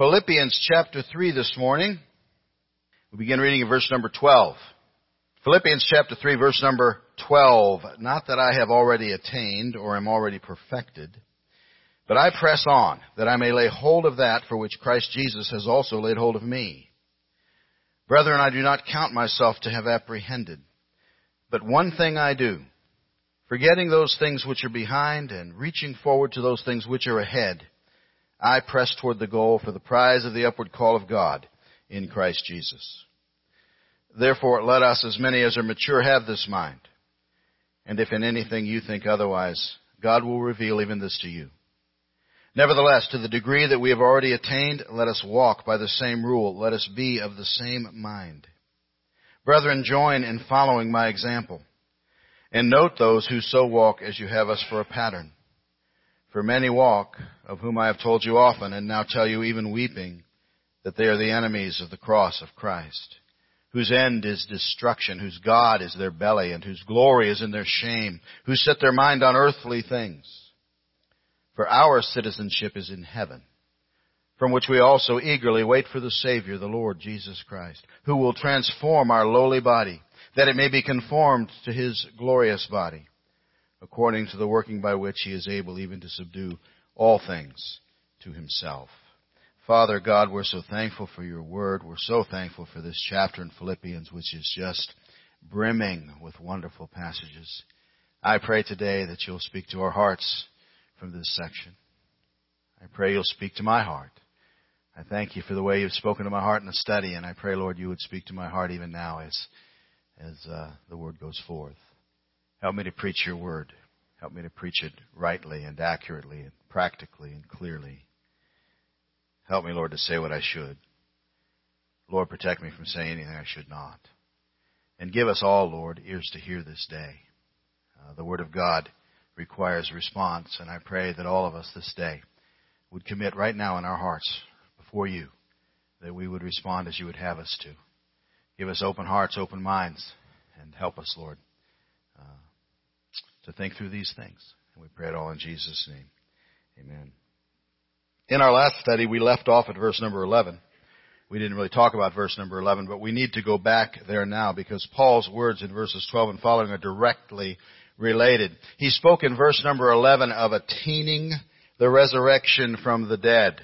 Philippians chapter 3 this morning. We begin reading in verse number 12. Philippians chapter 3 verse number 12. Not that I have already attained or am already perfected, but I press on that I may lay hold of that for which Christ Jesus has also laid hold of me. Brethren, I do not count myself to have apprehended, but one thing I do, forgetting those things which are behind and reaching forward to those things which are ahead, I press toward the goal for the prize of the upward call of God in Christ Jesus. Therefore, let us, as many as are mature, have this mind. And if in anything you think otherwise, God will reveal even this to you. Nevertheless, to the degree that we have already attained, let us walk by the same rule. Let us be of the same mind. Brethren, join in following my example. And note those who so walk as you have us for a pattern. For many walk, of whom I have told you often, and now tell you even weeping, that they are the enemies of the cross of Christ, whose end is destruction, whose God is their belly, and whose glory is in their shame, who set their mind on earthly things. For our citizenship is in heaven, from which we also eagerly wait for the Savior, the Lord Jesus Christ, who will transform our lowly body, that it may be conformed to His glorious body according to the working by which he is able even to subdue all things to himself. Father God, we're so thankful for your word. We're so thankful for this chapter in Philippians, which is just brimming with wonderful passages. I pray today that you'll speak to our hearts from this section. I pray you'll speak to my heart. I thank you for the way you've spoken to my heart in the study, and I pray, Lord, you would speak to my heart even now as, as uh, the word goes forth. Help me to preach your word. Help me to preach it rightly and accurately and practically and clearly. Help me, Lord, to say what I should. Lord, protect me from saying anything I should not. And give us all, Lord, ears to hear this day. Uh, the Word of God requires response, and I pray that all of us this day would commit right now in our hearts before you that we would respond as you would have us to. Give us open hearts, open minds, and help us, Lord, to think through these things. And we pray it all in Jesus' name. Amen. In our last study, we left off at verse number 11. We didn't really talk about verse number 11, but we need to go back there now because Paul's words in verses 12 and following are directly related. He spoke in verse number 11 of attaining the resurrection from the dead.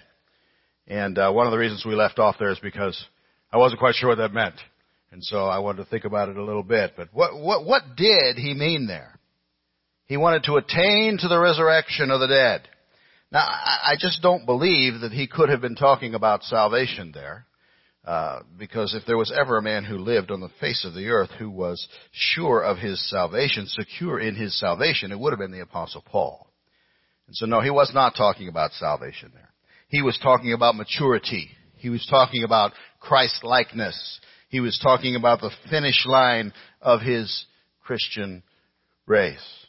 And uh, one of the reasons we left off there is because I wasn't quite sure what that meant. And so I wanted to think about it a little bit. But what, what, what did he mean there? He wanted to attain to the resurrection of the dead. Now, I just don't believe that he could have been talking about salvation there. Uh, because if there was ever a man who lived on the face of the earth who was sure of his salvation, secure in his salvation, it would have been the apostle Paul. And so no, he was not talking about salvation there. He was talking about maturity. He was talking about Christ likeness. He was talking about the finish line of his Christian race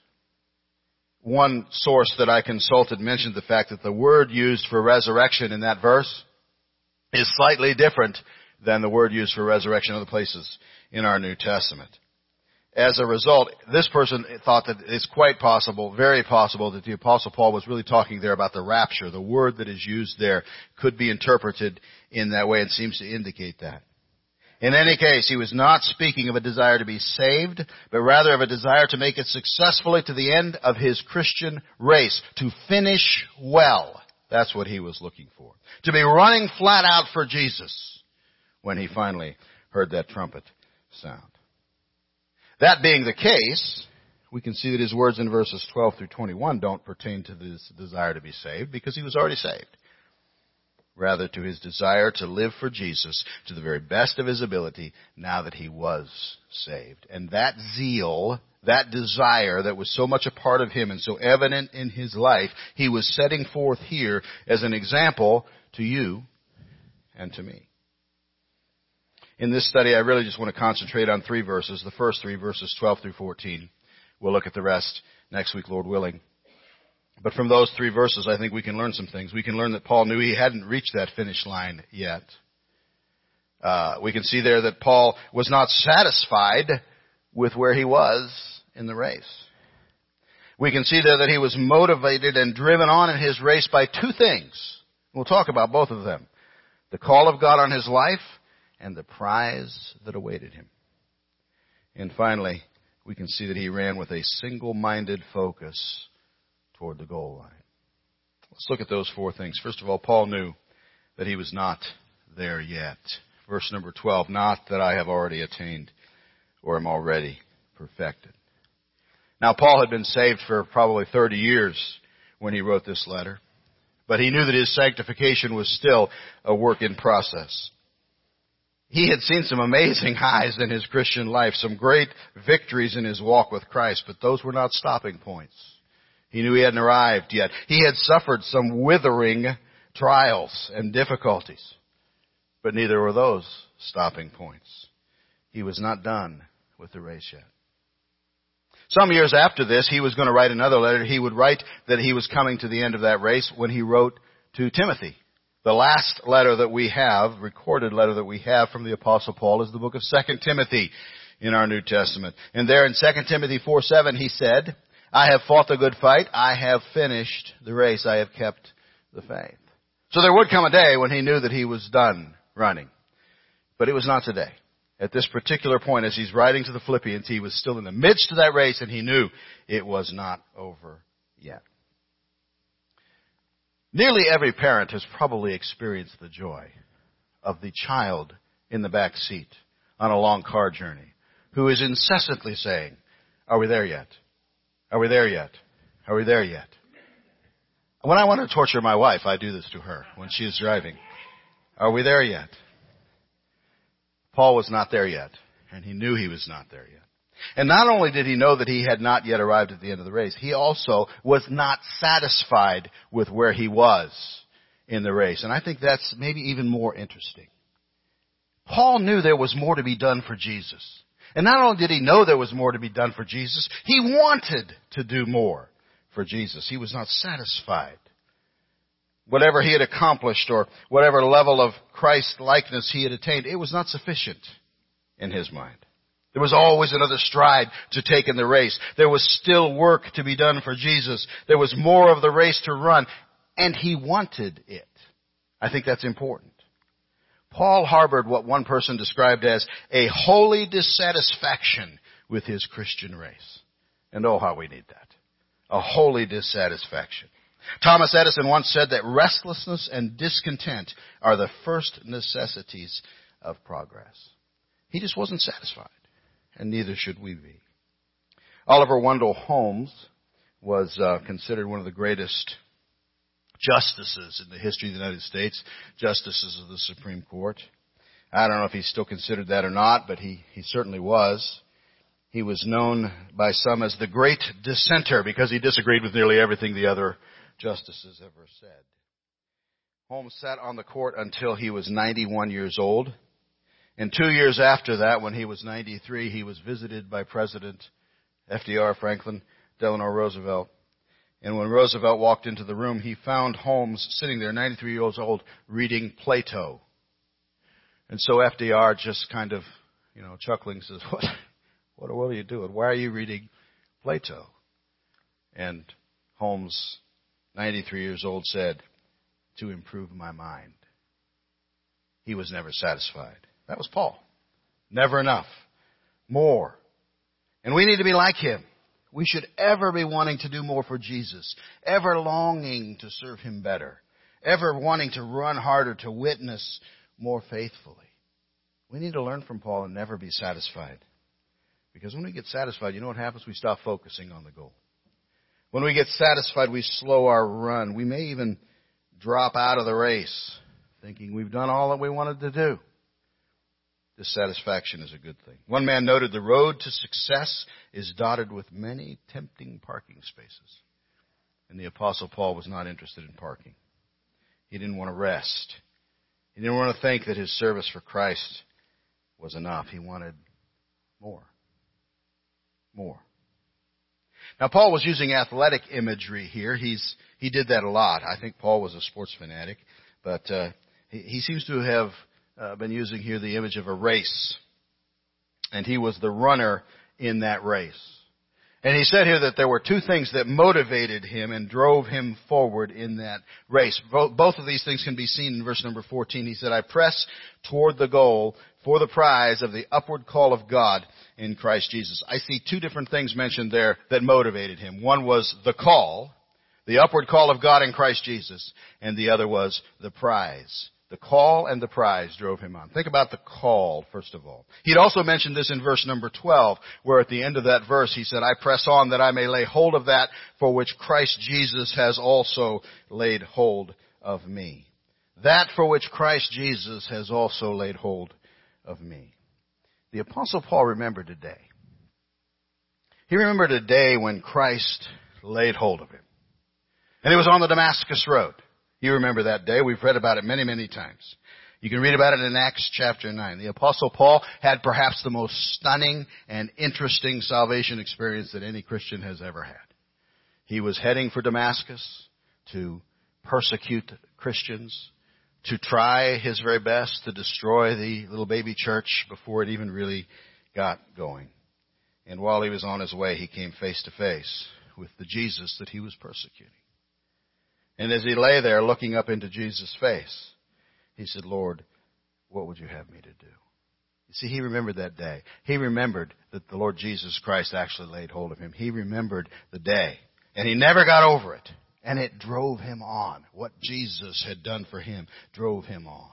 one source that I consulted mentioned the fact that the word used for resurrection in that verse is slightly different than the word used for resurrection in other places in our New Testament. As a result, this person thought that it's quite possible, very possible, that the Apostle Paul was really talking there about the rapture. The word that is used there could be interpreted in that way and seems to indicate that. In any case, he was not speaking of a desire to be saved, but rather of a desire to make it successfully to the end of his Christian race, to finish well. That's what he was looking for. To be running flat out for Jesus when he finally heard that trumpet sound. That being the case, we can see that his words in verses 12 through 21 don't pertain to this desire to be saved because he was already saved rather to his desire to live for Jesus to the very best of his ability now that he was saved. And that zeal, that desire that was so much a part of him and so evident in his life, he was setting forth here as an example to you and to me. In this study, I really just want to concentrate on three verses, the first three, verses 12 through 14. We'll look at the rest next week, Lord willing. But from those three verses, I think we can learn some things. We can learn that Paul knew he hadn't reached that finish line yet. Uh, we can see there that Paul was not satisfied with where he was in the race. We can see there that he was motivated and driven on in his race by two things. We'll talk about both of them. the call of God on his life, and the prize that awaited him. And finally, we can see that he ran with a single-minded focus toward the goal line. Let's look at those four things. First of all, Paul knew that he was not there yet. Verse number 12, not that I have already attained or am already perfected. Now Paul had been saved for probably 30 years when he wrote this letter, but he knew that his sanctification was still a work in process. He had seen some amazing highs in his Christian life, some great victories in his walk with Christ, but those were not stopping points. He knew he hadn't arrived yet. He had suffered some withering trials and difficulties, but neither were those stopping points. He was not done with the race yet. Some years after this, he was going to write another letter. He would write that he was coming to the end of that race when he wrote to Timothy. The last letter that we have, recorded letter that we have from the apostle Paul is the book of 2 Timothy in our New Testament. And there in 2 Timothy 4 7 he said, I have fought the good fight. I have finished the race. I have kept the faith. So there would come a day when he knew that he was done running. But it was not today at this particular point, as he's writing to the Philippians, he was still in the midst of that race and he knew it was not over yet. Nearly every parent has probably experienced the joy of the child in the back seat on a long car journey who is incessantly saying, are we there yet? Are we there yet? Are we there yet? When I want to torture my wife, I do this to her when she is driving. Are we there yet? Paul was not there yet, and he knew he was not there yet. And not only did he know that he had not yet arrived at the end of the race, he also was not satisfied with where he was in the race. And I think that's maybe even more interesting. Paul knew there was more to be done for Jesus. And not only did he know there was more to be done for Jesus, he wanted to do more for Jesus. He was not satisfied whatever he had accomplished or whatever level of Christ likeness he had attained, it was not sufficient in his mind. There was always another stride to take in the race. There was still work to be done for Jesus. There was more of the race to run, and he wanted it. I think that's important. Paul harbored what one person described as a holy dissatisfaction with his Christian race. And oh, how we need that. A holy dissatisfaction. Thomas Edison once said that restlessness and discontent are the first necessities of progress. He just wasn't satisfied, and neither should we be. Oliver Wendell Holmes was uh, considered one of the greatest justices in the history of the United States, justices of the Supreme Court. I don't know if he's still considered that or not, but he, he certainly was. He was known by some as the great dissenter because he disagreed with nearly everything the other justices ever said. Holmes sat on the court until he was 91 years old. And two years after that, when he was 93, he was visited by President FDR Franklin Delano Roosevelt. And when Roosevelt walked into the room, he found Holmes sitting there, 93 years old, reading Plato. And so FDR just kind of, you know, chuckling says, what, what, are you doing? Why are you reading Plato? And Holmes 93 years old, said, to improve my mind. He was never satisfied. That was Paul. Never enough. More. And we need to be like him. We should ever be wanting to do more for Jesus, ever longing to serve him better, ever wanting to run harder to witness more faithfully. We need to learn from Paul and never be satisfied. Because when we get satisfied, you know what happens? We stop focusing on the goal. When we get satisfied, we slow our run. We may even drop out of the race thinking we've done all that we wanted to do. Dissatisfaction is a good thing. One man noted the road to success is dotted with many tempting parking spaces. And the apostle Paul was not interested in parking. He didn't want to rest. He didn't want to think that his service for Christ was enough. He wanted more. More. Now Paul was using athletic imagery here. He's, he did that a lot. I think Paul was a sports fanatic, but uh, he, he seems to have uh, been using here the image of a race. And he was the runner in that race. And he said here that there were two things that motivated him and drove him forward in that race. Both of these things can be seen in verse number 14. He said, I press toward the goal for the prize of the upward call of God in Christ Jesus. I see two different things mentioned there that motivated him. One was the call, the upward call of God in Christ Jesus, and the other was the prize. The call and the prize drove him on. Think about the call, first of all. He'd also mentioned this in verse number 12, where at the end of that verse he said, I press on that I may lay hold of that for which Christ Jesus has also laid hold of me. That for which Christ Jesus has also laid hold of me. The apostle Paul remembered a day. He remembered a day when Christ laid hold of him. And it was on the Damascus Road. You remember that day. We've read about it many, many times. You can read about it in Acts chapter 9. The apostle Paul had perhaps the most stunning and interesting salvation experience that any Christian has ever had. He was heading for Damascus to persecute Christians, to try his very best to destroy the little baby church before it even really got going. And while he was on his way, he came face to face with the Jesus that he was persecuting. And as he lay there looking up into Jesus' face, he said, Lord, what would you have me to do? You see, he remembered that day. He remembered that the Lord Jesus Christ actually laid hold of him. He remembered the day. And he never got over it. And it drove him on. What Jesus had done for him drove him on.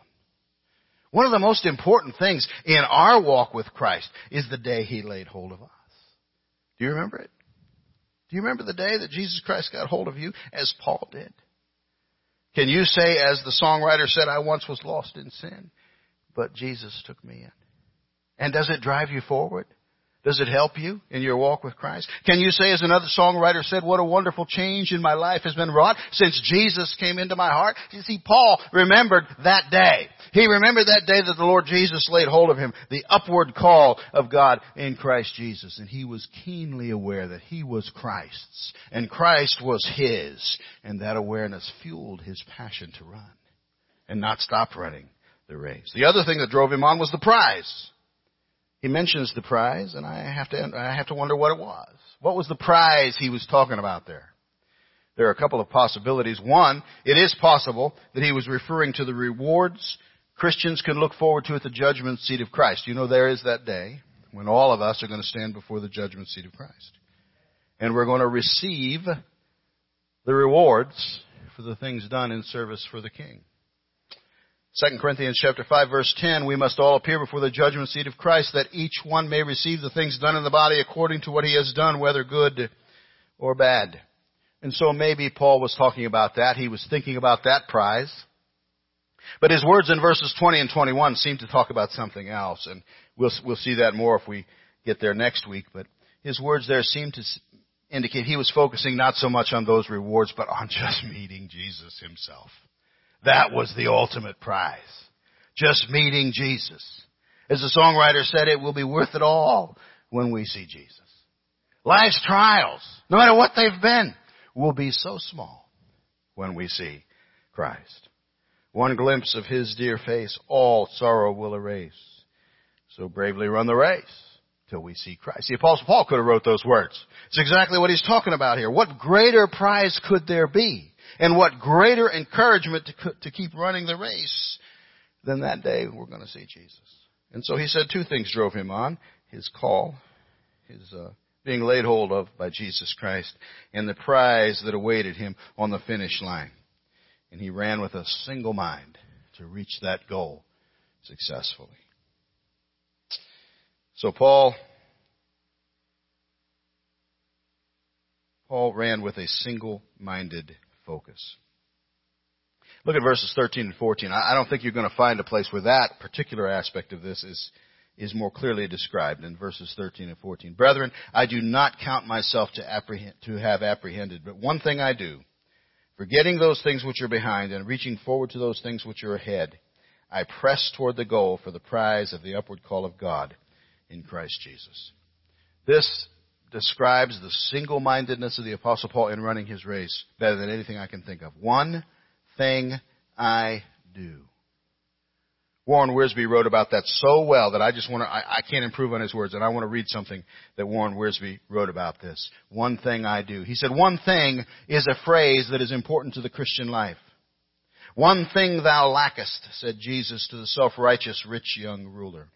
One of the most important things in our walk with Christ is the day he laid hold of us. Do you remember it? Do you remember the day that Jesus Christ got hold of you as Paul did? Can you say, as the songwriter said, I once was lost in sin, but Jesus took me in? And does it drive you forward? Does it help you in your walk with Christ? Can you say, as another songwriter said, what a wonderful change in my life has been wrought since Jesus came into my heart? You see, Paul remembered that day. He remembered that day that the Lord Jesus laid hold of him, the upward call of God in Christ Jesus. And he was keenly aware that he was Christ's, and Christ was his, and that awareness fueled his passion to run and not stop running the race. The other thing that drove him on was the prize. He mentions the prize, and I have to, I have to wonder what it was. What was the prize he was talking about there? There are a couple of possibilities. One, it is possible that he was referring to the rewards Christians can look forward to at the judgment seat of Christ. You know, there is that day when all of us are going to stand before the judgment seat of Christ. And we're going to receive the rewards for the things done in service for the King. 2 Corinthians chapter 5 verse 10, we must all appear before the judgment seat of Christ that each one may receive the things done in the body according to what he has done, whether good or bad. And so maybe Paul was talking about that. He was thinking about that prize. But his words in verses 20 and 21 seem to talk about something else, and we'll, we'll see that more if we get there next week. But his words there seem to indicate he was focusing not so much on those rewards, but on just meeting Jesus himself. That was the ultimate prize. Just meeting Jesus. As the songwriter said, it will be worth it all when we see Jesus. Life's trials, no matter what they've been, will be so small when we see Christ. One glimpse of His dear face, all sorrow will erase. So bravely run the race till we see Christ. The apostle Paul could have wrote those words. It's exactly what he's talking about here. What greater prize could there be and what greater encouragement to, to keep running the race than that day we're going to see Jesus. And so he said two things drove him on. His call, his uh, being laid hold of by Jesus Christ, and the prize that awaited him on the finish line. And he ran with a single mind to reach that goal successfully. So Paul Paul ran with a single-minded focus. Look at verses 13 and 14. I don't think you're going to find a place where that particular aspect of this is, is more clearly described in verses 13 and 14. Brethren, I do not count myself to, apprehend, to have apprehended, but one thing I do, forgetting those things which are behind and reaching forward to those things which are ahead, I press toward the goal for the prize of the upward call of God in Christ Jesus. This describes the single mindedness of the Apostle Paul in running his race better than anything I can think of. One thing I do. Warren Wiersbe wrote about that so well that I just want to, I, I can't improve on his words and I want to read something that Warren Wiersbe wrote about this. One thing I do. He said, one thing is a phrase that is important to the Christian life. One thing thou lackest, said Jesus to the self-righteous rich young ruler.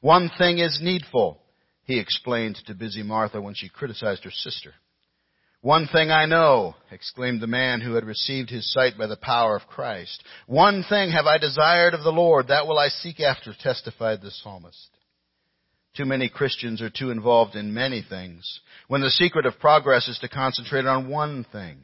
One thing is needful, he explained to busy Martha when she criticized her sister. One thing I know, exclaimed the man who had received his sight by the power of Christ. One thing have I desired of the Lord, that will I seek after, testified the psalmist. Too many Christians are too involved in many things, when the secret of progress is to concentrate on one thing.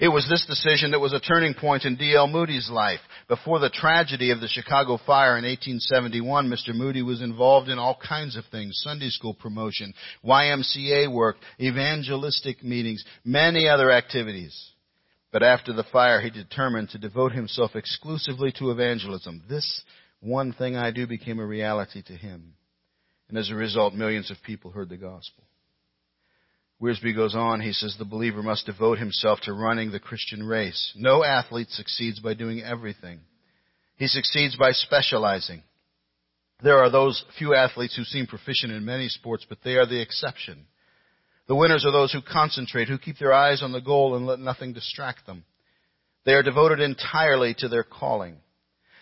It was this decision that was a turning point in D.L. Moody's life. Before the tragedy of the Chicago fire in 1871, Mr. Moody was involved in all kinds of things. Sunday school promotion, YMCA work, evangelistic meetings, many other activities. But after the fire, he determined to devote himself exclusively to evangelism. This one thing I do became a reality to him. And as a result, millions of people heard the gospel. Wiersbe goes on, he says the believer must devote himself to running the Christian race. No athlete succeeds by doing everything. He succeeds by specializing. There are those few athletes who seem proficient in many sports, but they are the exception. The winners are those who concentrate, who keep their eyes on the goal and let nothing distract them. They are devoted entirely to their calling.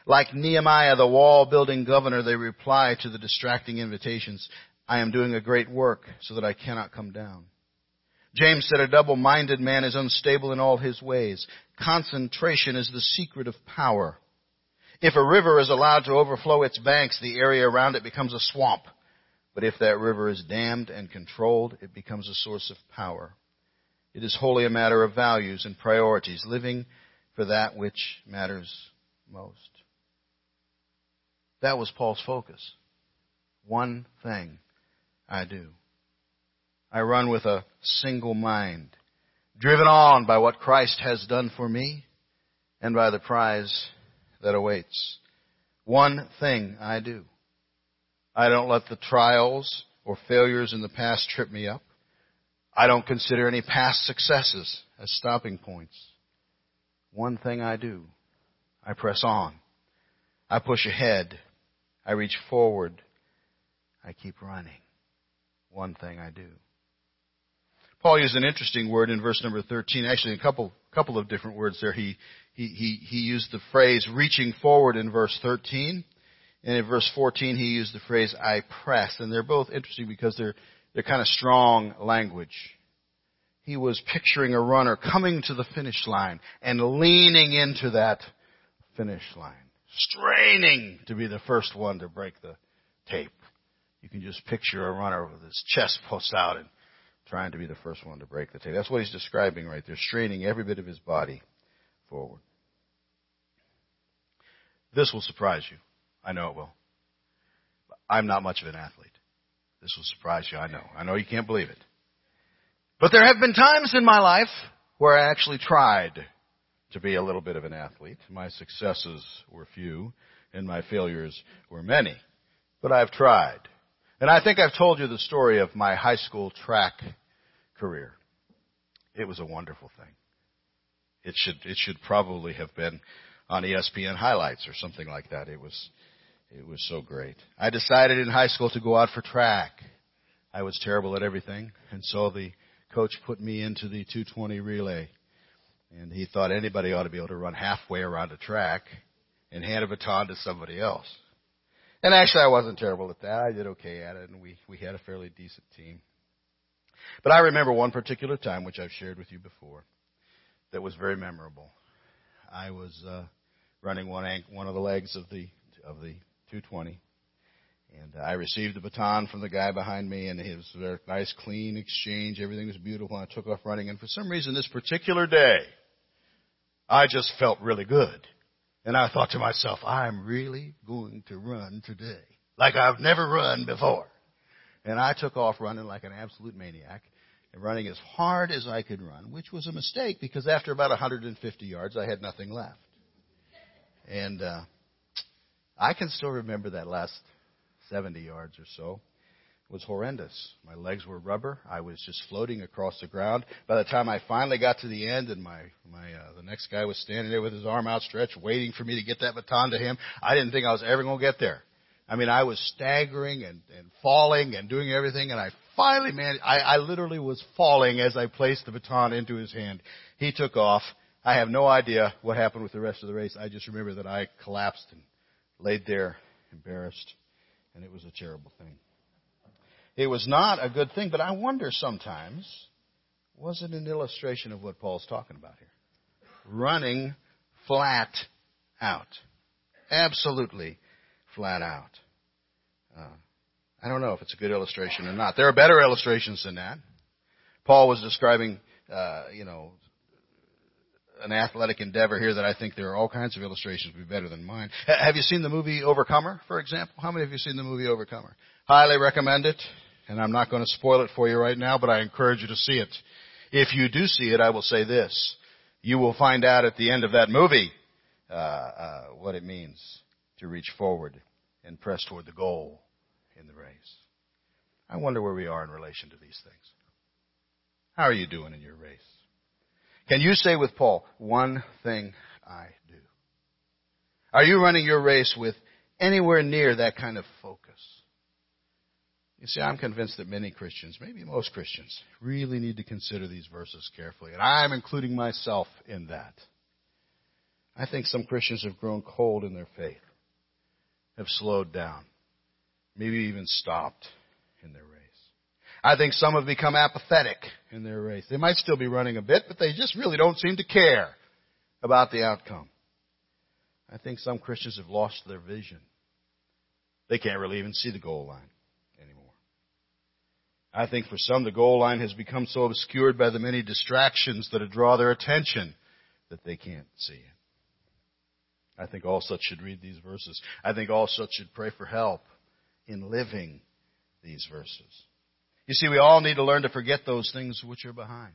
Like Nehemiah, the wall building governor, they reply to the distracting invitations, I am doing a great work so that I cannot come down. James said a double-minded man is unstable in all his ways. Concentration is the secret of power. If a river is allowed to overflow its banks, the area around it becomes a swamp. But if that river is dammed and controlled, it becomes a source of power. It is wholly a matter of values and priorities, living for that which matters most. That was Paul's focus. One thing I do. I run with a single mind, driven on by what Christ has done for me and by the prize that awaits. One thing I do. I don't let the trials or failures in the past trip me up. I don't consider any past successes as stopping points. One thing I do. I press on. I push ahead. I reach forward. I keep running. One thing I do. Paul used an interesting word in verse number 13, actually a couple, couple of different words there. He, he, he, he used the phrase reaching forward in verse 13. And in verse 14, he used the phrase I press. And they're both interesting because they're, they're kind of strong language. He was picturing a runner coming to the finish line and leaning into that finish line. Straining to be the first one to break the tape. You can just picture a runner with his chest pushed out and trying to be the first one to break the tape. That's what he's describing right there, straining every bit of his body forward. This will surprise you. I know it will. I'm not much of an athlete. This will surprise you. I know. I know you can't believe it. But there have been times in my life where I actually tried to be a little bit of an athlete. My successes were few and my failures were many. But I've tried. And I think I've told you the story of my high school track career. It was a wonderful thing. It should it should probably have been on ESPN highlights or something like that. It was it was so great. I decided in high school to go out for track. I was terrible at everything, and so the coach put me into the 220 relay. And he thought anybody ought to be able to run halfway around a track and hand a baton to somebody else. And actually I wasn't terrible at that. I did okay at it and we, we had a fairly decent team. But I remember one particular time, which I've shared with you before, that was very memorable. I was uh, running one ankle, one of the legs of the of the 220, and I received the baton from the guy behind me, and it was a nice, clean exchange. Everything was beautiful. And I took off running, and for some reason, this particular day, I just felt really good, and I thought to myself, I'm really going to run today like I've never run before. And I took off running like an absolute maniac and running as hard as I could run, which was a mistake because after about 150 yards, I had nothing left. And uh, I can still remember that last 70 yards or so was horrendous. My legs were rubber. I was just floating across the ground. By the time I finally got to the end and my, my, uh, the next guy was standing there with his arm outstretched waiting for me to get that baton to him, I didn't think I was ever going to get there. I mean, I was staggering and, and falling and doing everything and I finally managed, I, I literally was falling as I placed the baton into his hand. He took off. I have no idea what happened with the rest of the race. I just remember that I collapsed and laid there embarrassed and it was a terrible thing. It was not a good thing, but I wonder sometimes, was it an illustration of what Paul's talking about here? Running flat out. Absolutely flat out. Uh, I don't know if it's a good illustration or not. There are better illustrations than that. Paul was describing, uh, you know, an athletic endeavor here that I think there are all kinds of illustrations would be better than mine. Have you seen the movie Overcomer, for example? How many of you seen the movie Overcomer? Highly recommend it, and I'm not going to spoil it for you right now, but I encourage you to see it. If you do see it, I will say this. You will find out at the end of that movie uh, uh, what it means to reach forward and press toward the goal in the race. I wonder where we are in relation to these things. How are you doing in your race? Can you say with Paul, one thing I do? Are you running your race with anywhere near that kind of focus? You see, I'm convinced that many Christians, maybe most Christians, really need to consider these verses carefully. And I'm including myself in that. I think some Christians have grown cold in their faith, have slowed down, maybe even stopped in their race. I think some have become apathetic in their race. They might still be running a bit, but they just really don't seem to care about the outcome. I think some Christians have lost their vision. They can't really even see the goal line. Anymore. I think for some, the goal line has become so obscured by the many distractions that draw their attention that they can't see it. I think all such should read these verses. I think all such should pray for help in living these verses. You see, we all need to learn to forget those things which are behind.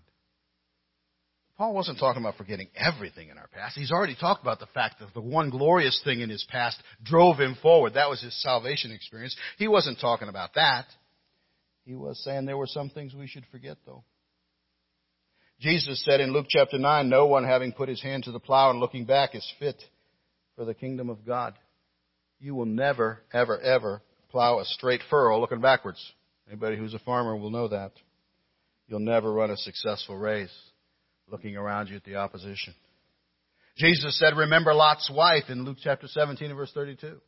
Paul wasn't talking about forgetting everything in our past. He's already talked about the fact that the one glorious thing in his past drove him forward. That was his salvation experience. He wasn't talking about that. He was saying there were some things we should forget, though. Jesus said in Luke chapter 9, No one having put his hand to the plow and looking back is fit for the kingdom of God. You will never, ever, ever plow a straight furrow looking backwards. Anybody who's a farmer will know that. You'll never run a successful race looking around you at the opposition. Jesus said, Remember Lot's wife in Luke chapter 17 and verse 32.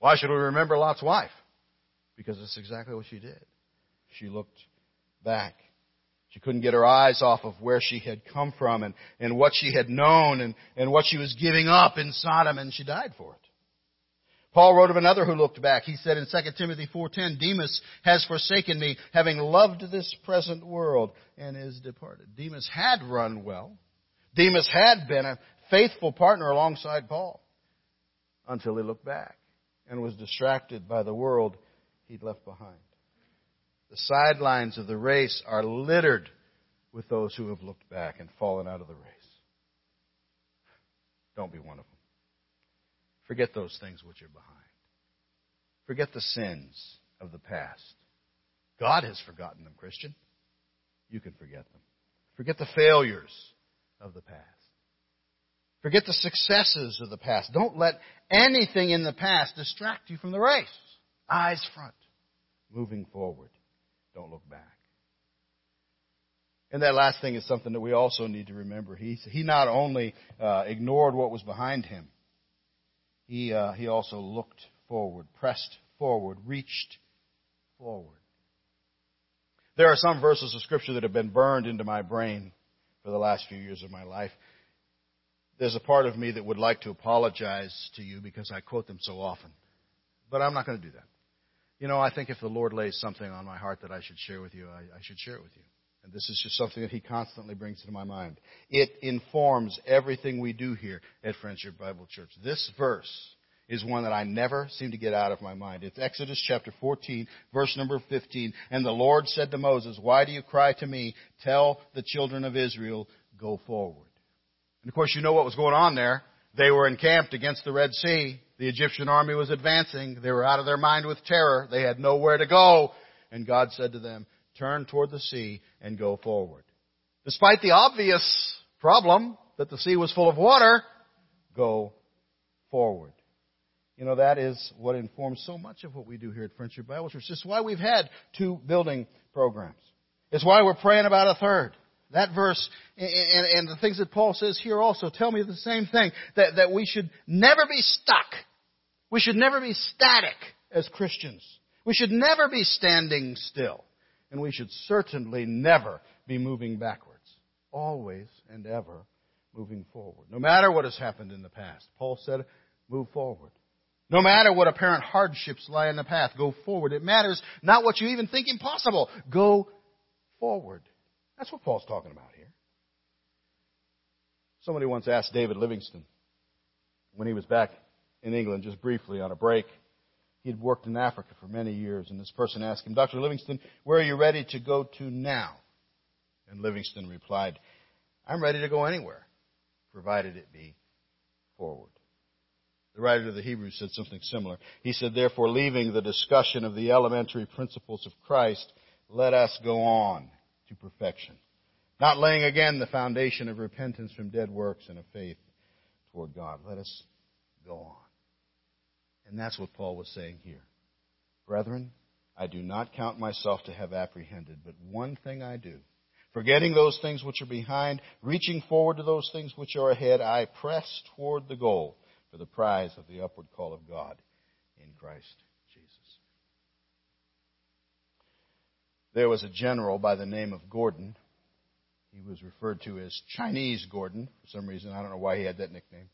Why should we remember Lot's wife? because that's exactly what she did. She looked back. She couldn't get her eyes off of where she had come from and, and what she had known and, and what she was giving up in Sodom, and she died for it. Paul wrote of another who looked back. He said in 2 Timothy 4.10, Demas has forsaken me, having loved this present world, and is departed. Demas had run well. Demas had been a faithful partner alongside Paul until he looked back and was distracted by the world he'd left behind. The sidelines of the race are littered with those who have looked back and fallen out of the race. Don't be one of them. Forget those things which are behind. Forget the sins of the past. God has forgotten them, Christian. You can forget them. Forget the failures of the past. Forget the successes of the past. Don't let anything in the past distract you from the race. Eyes front. Moving forward. Don't look back. And that last thing is something that we also need to remember. He, he not only uh, ignored what was behind him, he, uh, he also looked forward, pressed forward, reached forward. There are some verses of Scripture that have been burned into my brain for the last few years of my life. There's a part of me that would like to apologize to you because I quote them so often. But I'm not going to do that. You know, I think if the Lord lays something on my heart that I should share with you, I, I should share it with you. And this is just something that He constantly brings to my mind. It informs everything we do here at Friendship Bible Church. This verse is one that I never seem to get out of my mind. It's Exodus chapter 14, verse number 15. And the Lord said to Moses, Why do you cry to me? Tell the children of Israel, go forward. And of course, you know what was going on there. They were encamped against the Red Sea. The Egyptian army was advancing. They were out of their mind with terror. They had nowhere to go. And God said to them, turn toward the sea and go forward. Despite the obvious problem that the sea was full of water, go forward. You know, that is what informs so much of what we do here at Friendship Bible Church. It's why we've had two building programs. It's why we're praying about a third. That verse and, and, the things that Paul says here also tell me the same thing. That, that we should never be stuck. We should never be static as Christians. We should never be standing still. And we should certainly never be moving backwards. Always and ever moving forward. No matter what has happened in the past. Paul said, move forward. No matter what apparent hardships lie in the path, go forward. It matters not what you even think impossible. Go forward. That's what Paul's talking about here. Somebody once asked David Livingstone when he was back in England, just briefly on a break. He had worked in Africa for many years, and this person asked him, Dr. Livingstone, where are you ready to go to now? And Livingstone replied, I'm ready to go anywhere, provided it be forward. The writer of the Hebrews said something similar. He said, Therefore, leaving the discussion of the elementary principles of Christ, let us go on to perfection. Not laying again the foundation of repentance from dead works and of faith toward God. Let us go on. And that's what Paul was saying here. Brethren, I do not count myself to have apprehended, but one thing I do. Forgetting those things which are behind, reaching forward to those things which are ahead, I press toward the goal for the prize of the upward call of God in Christ Jesus. There was a general by the name of Gordon. He was referred to as Chinese Gordon for some reason. I don't know why he had that nickname.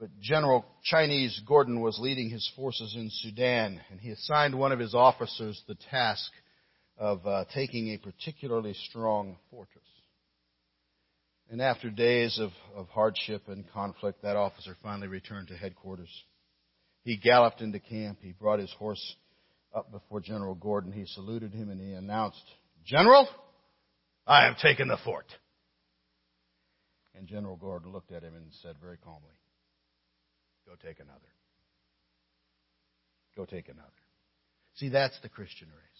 But General Chinese Gordon was leading his forces in Sudan, and he assigned one of his officers the task of uh, taking a particularly strong fortress. And after days of, of hardship and conflict, that officer finally returned to headquarters. He galloped into camp. He brought his horse up before General Gordon. He saluted him and he announced, General, I have taken the fort. And General Gordon looked at him and said very calmly, Go take another. Go take another. See, that's the Christian race.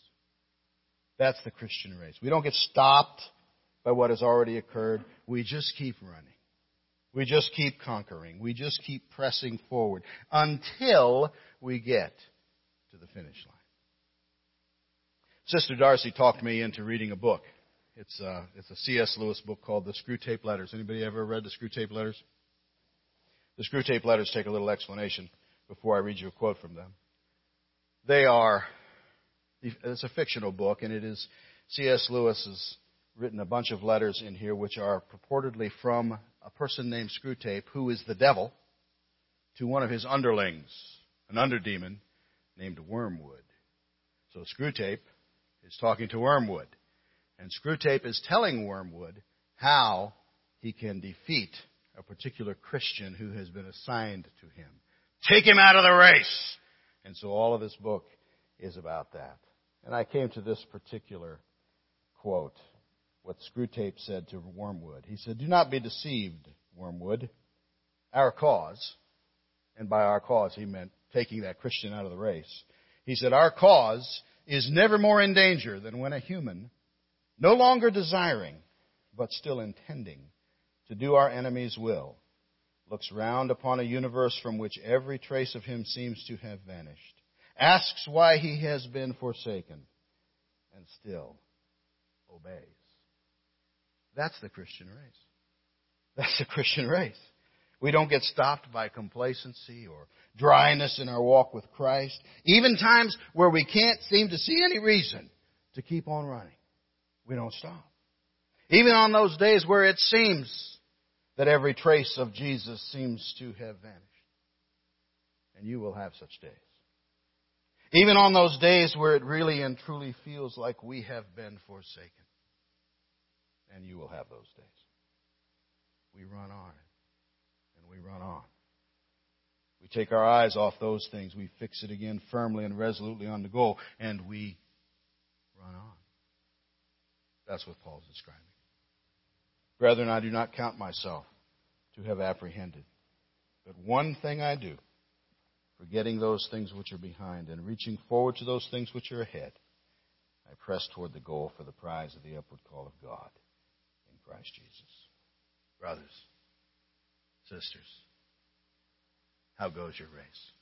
That's the Christian race. We don't get stopped by what has already occurred. We just keep running. We just keep conquering. We just keep pressing forward until we get to the finish line. Sister Darcy talked me into reading a book. It's a, uh, it's a C.S. Lewis book called The Screwtape Letters. Anybody ever read The Screwtape Letters? The Screwtape Letters take a little explanation before I read you a quote from them. They are, it's a fictional book, and it is C.S. Lewis has written a bunch of letters in here which are purportedly from a person named Screwtape, who is the devil, to one of his underlings, an underdemon named Wormwood. So Screwtape is talking to Wormwood. And Screwtape is telling Wormwood how he can defeat a particular Christian who has been assigned to him. Take him out of the race! And so all of this book is about that. And I came to this particular quote what Screwtape said to Wormwood. He said, Do not be deceived, Wormwood. Our cause, and by our cause he meant taking that Christian out of the race. He said, Our cause is never more in danger than when a human, no longer desiring, but still intending to do our enemy's will, looks round upon a universe from which every trace of him seems to have vanished, asks why he has been forsaken, and still obeys. That's the Christian race. That's the Christian race. We don't get stopped by complacency or dryness in our walk with Christ. Even times where we can't seem to see any reason to keep on running. We don't stop. Even on those days where it seems that every trace of Jesus seems to have vanished. And you will have such days. Even on those days where it really and truly feels like we have been forsaken and you will have those days. We run on we run on. We take our eyes off those things. We fix it again firmly and resolutely on the goal, and we run on. That's what Paul's describing. Brethren, I do not count myself to have apprehended. But one thing I do, forgetting those things which are behind and reaching forward to those things which are ahead, I press toward the goal for the prize of the upward call of God in Christ Jesus. Brothers, sisters, how goes your race?